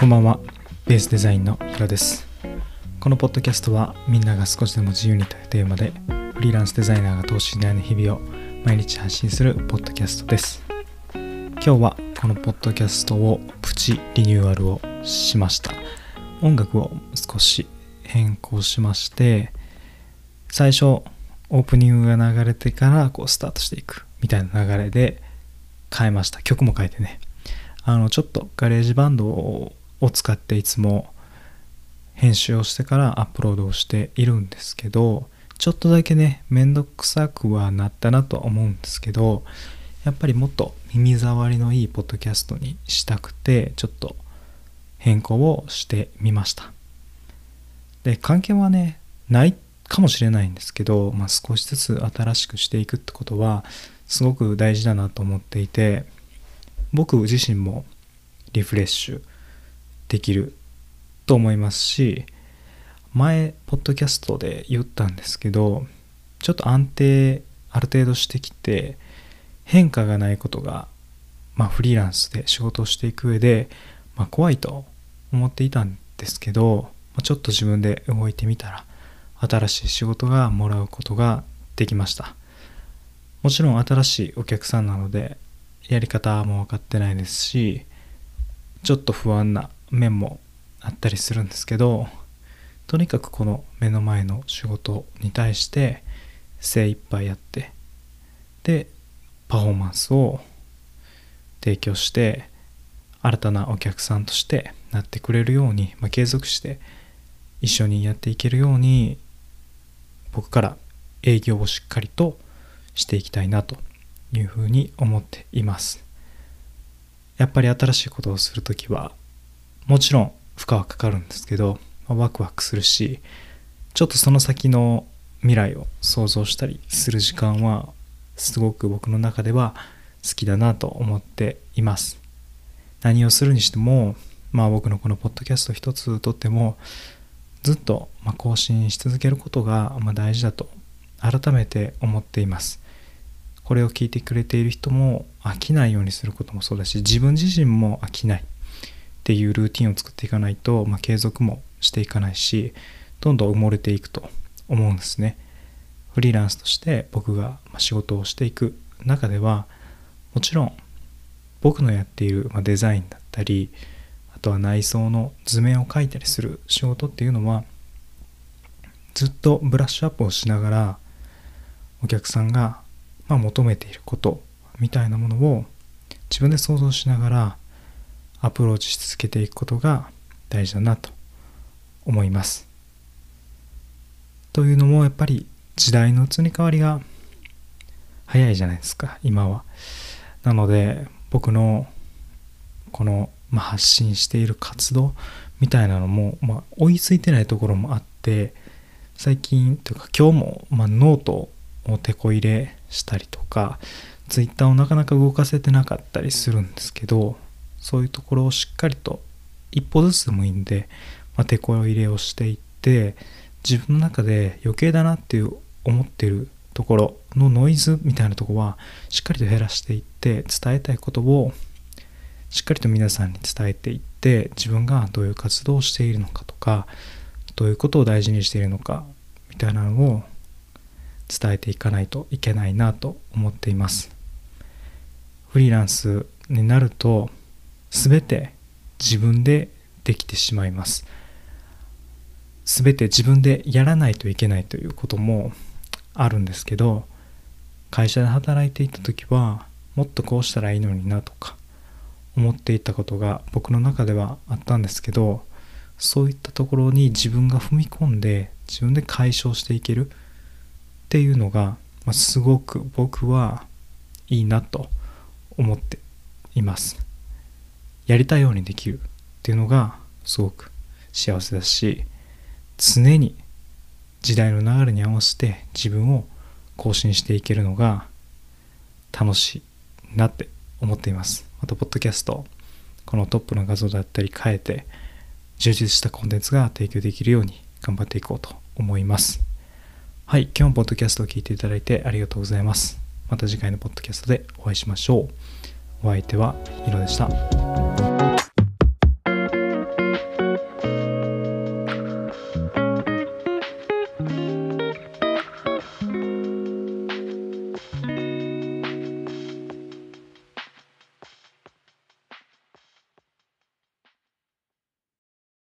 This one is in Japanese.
こんばんは。ベースデザインのヒロです。このポッドキャストはみんなが少しでも自由にというテーマでフリーランスデザイナーが投資しない日々を毎日発信するポッドキャストです。今日はこのポッドキャストをプチリニューアルをしました。音楽を少し変更しまして最初オープニングが流れてからこうスタートしていくみたいな流れで変えました。曲も変えてね。あのちょっとガレージバンドをを使っていつも編集をしてからアップロードをしているんですけどちょっとだけねめんどくさくはなったなとは思うんですけどやっぱりもっと耳障りのいいポッドキャストにしたくてちょっと変更をしてみました。で関係はねないかもしれないんですけど、まあ、少しずつ新しくしていくってことはすごく大事だなと思っていて僕自身もリフレッシュできると思いますし前ポッドキャストで言ったんですけどちょっと安定ある程度してきて変化がないことが、まあ、フリーランスで仕事をしていく上で、まあ、怖いと思っていたんですけど、まあ、ちょっと自分で動いてみたら新しい仕事がもらうことができました。もちろん新しいお客さんなのでやり方も分かってないですしちょっと不安な面もあったりするんですけどとにかくこの目の前の仕事に対して精一杯やってでパフォーマンスを提供して新たなお客さんとしてなってくれるように、まあ、継続して一緒にやっていけるように僕から営業をしっかりとしていきたいなというふうに思っています。やっぱり新しいことをする時はもちろん負荷はかかるんですけど、まあ、ワクワクするしちょっとその先の未来を想像したりする時間はすごく僕の中では好きだなと思っています。何をするにしてもまあ僕のこのポッドキャスト一つとってもずっとま更新し続けることがま大事だと改めて思っています。これを聞いてくれている人も飽きないようにすることもそうだし自分自身も飽きない。っていうルーティンを作っていかないと、まあ、継続もしていかないしどんどん埋もれていくと思うんですね。フリーランスとして僕が仕事をしていく中ではもちろん僕のやっているデザインだったりあとは内装の図面を描いたりする仕事っていうのはずっとブラッシュアップをしながらお客さんがま、求めていることみたいなものを自分で想像しながらアプローチし続けていくことが大事だなと思います。というのもやっぱり時代の移り変わりが早いじゃないですか今は。なので僕のこの、ま、発信している活動みたいなのも、まあ、追いついてないところもあって最近というか今日も、まあ、ノートをてこ入れしたりとか Twitter をなかなか動かせてなかったりするんですけどそういうところをしっかりと一歩ずつでもいいんで、まあ、手こ入れをしていって自分の中で余計だなっていう思ってるところのノイズみたいなとこはしっかりと減らしていって伝えたいことをしっかりと皆さんに伝えていって自分がどういう活動をしているのかとかどういうことを大事にしているのかみたいなのを伝えていかないといけないなと思っています。フリーランスになると全て自分でできてしまいます全て自分でやらないといけないということもあるんですけど会社で働いていた時はもっとこうしたらいいのになとか思っていたことが僕の中ではあったんですけどそういったところに自分が踏み込んで自分で解消していけるっていうのが、まあ、すごく僕はいいなと思っています。やりたいようにできるっていうのがすごく幸せだし常に時代の流れに合わせて自分を更新していけるのが楽しいなって思っています。また、ポッドキャスト、このトップの画像だったり変えて、充実したコンテンツが提供できるように頑張っていこうと思います。はい、今日もポッドキャストを聞いていただいてありがとうございます。また次回のポッドキャストでお会いしましょう。お相手はヒロでした。